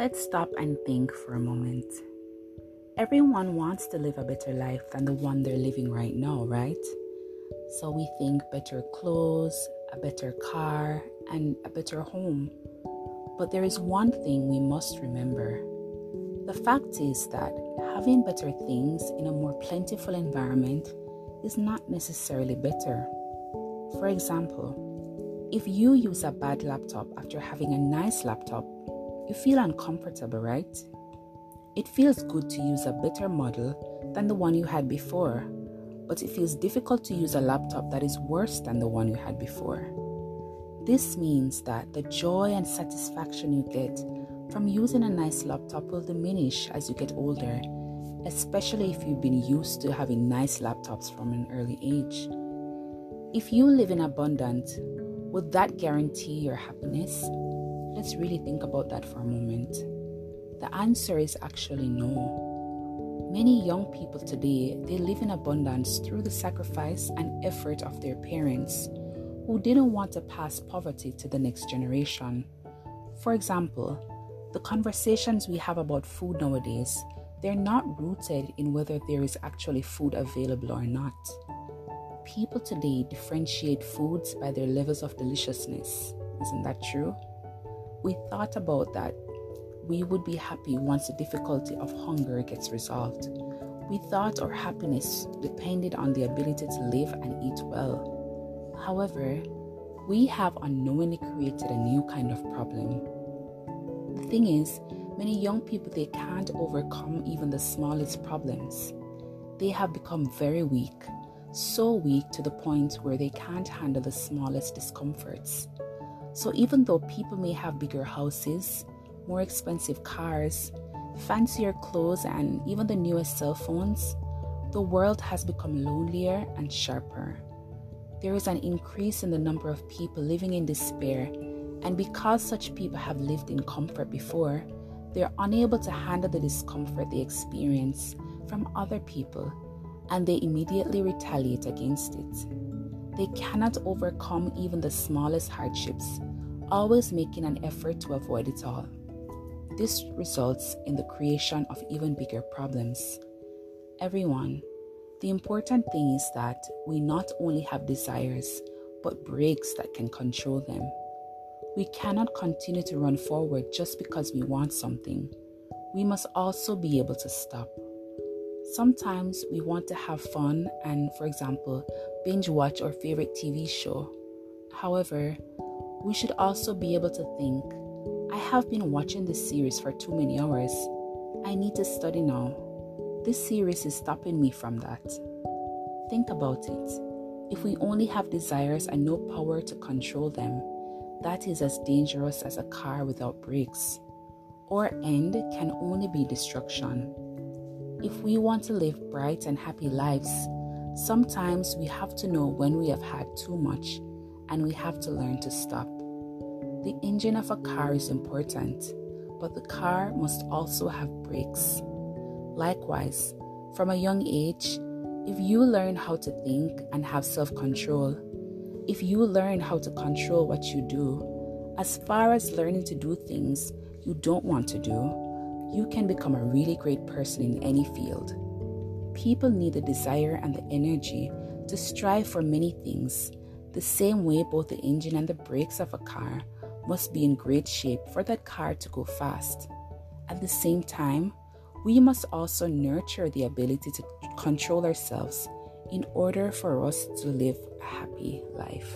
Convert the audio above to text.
Let's stop and think for a moment. Everyone wants to live a better life than the one they're living right now, right? So we think better clothes, a better car, and a better home. But there is one thing we must remember. The fact is that having better things in a more plentiful environment is not necessarily better. For example, if you use a bad laptop after having a nice laptop, you feel uncomfortable, right? It feels good to use a better model than the one you had before, but it feels difficult to use a laptop that is worse than the one you had before. This means that the joy and satisfaction you get from using a nice laptop will diminish as you get older, especially if you've been used to having nice laptops from an early age. If you live in abundance, would that guarantee your happiness? Let's really think about that for a moment. The answer is actually no. Many young people today, they live in abundance through the sacrifice and effort of their parents who didn't want to pass poverty to the next generation. For example, the conversations we have about food nowadays, they're not rooted in whether there is actually food available or not. People today differentiate foods by their levels of deliciousness. Isn't that true? We thought about that. We would be happy once the difficulty of hunger gets resolved. We thought our happiness depended on the ability to live and eat well. However, we have unknowingly created a new kind of problem. The thing is, many young people they can't overcome even the smallest problems. They have become very weak, so weak to the point where they can't handle the smallest discomforts. So even though people may have bigger houses, more expensive cars, fancier clothes, and even the newest cell phones, the world has become lonelier and sharper there is an increase in the number of people living in despair, and because such people have lived in comfort before, they are unable to handle the discomfort they experience from other people and they immediately retaliate against it. They cannot overcome even the smallest hardships, always making an effort to avoid it all. This results in the creation of even bigger problems. Everyone, the important thing is that we not only have desires, but brakes that can control them. We cannot continue to run forward just because we want something. We must also be able to stop. Sometimes we want to have fun and, for example, binge watch our favorite TV show. However, we should also be able to think I have been watching this series for too many hours. I need to study now. This series is stopping me from that. Think about it. If we only have desires and no power to control them, that is as dangerous as a car without brakes. Our end can only be destruction. If we want to live bright and happy lives, sometimes we have to know when we have had too much and we have to learn to stop. The engine of a car is important, but the car must also have brakes. Likewise, from a young age, if you learn how to think and have self control, if you learn how to control what you do, as far as learning to do things you don't want to do, you can become a really great person in any field. People need the desire and the energy to strive for many things, the same way both the engine and the brakes of a car must be in great shape for that car to go fast. At the same time, we must also nurture the ability to control ourselves in order for us to live a happy life.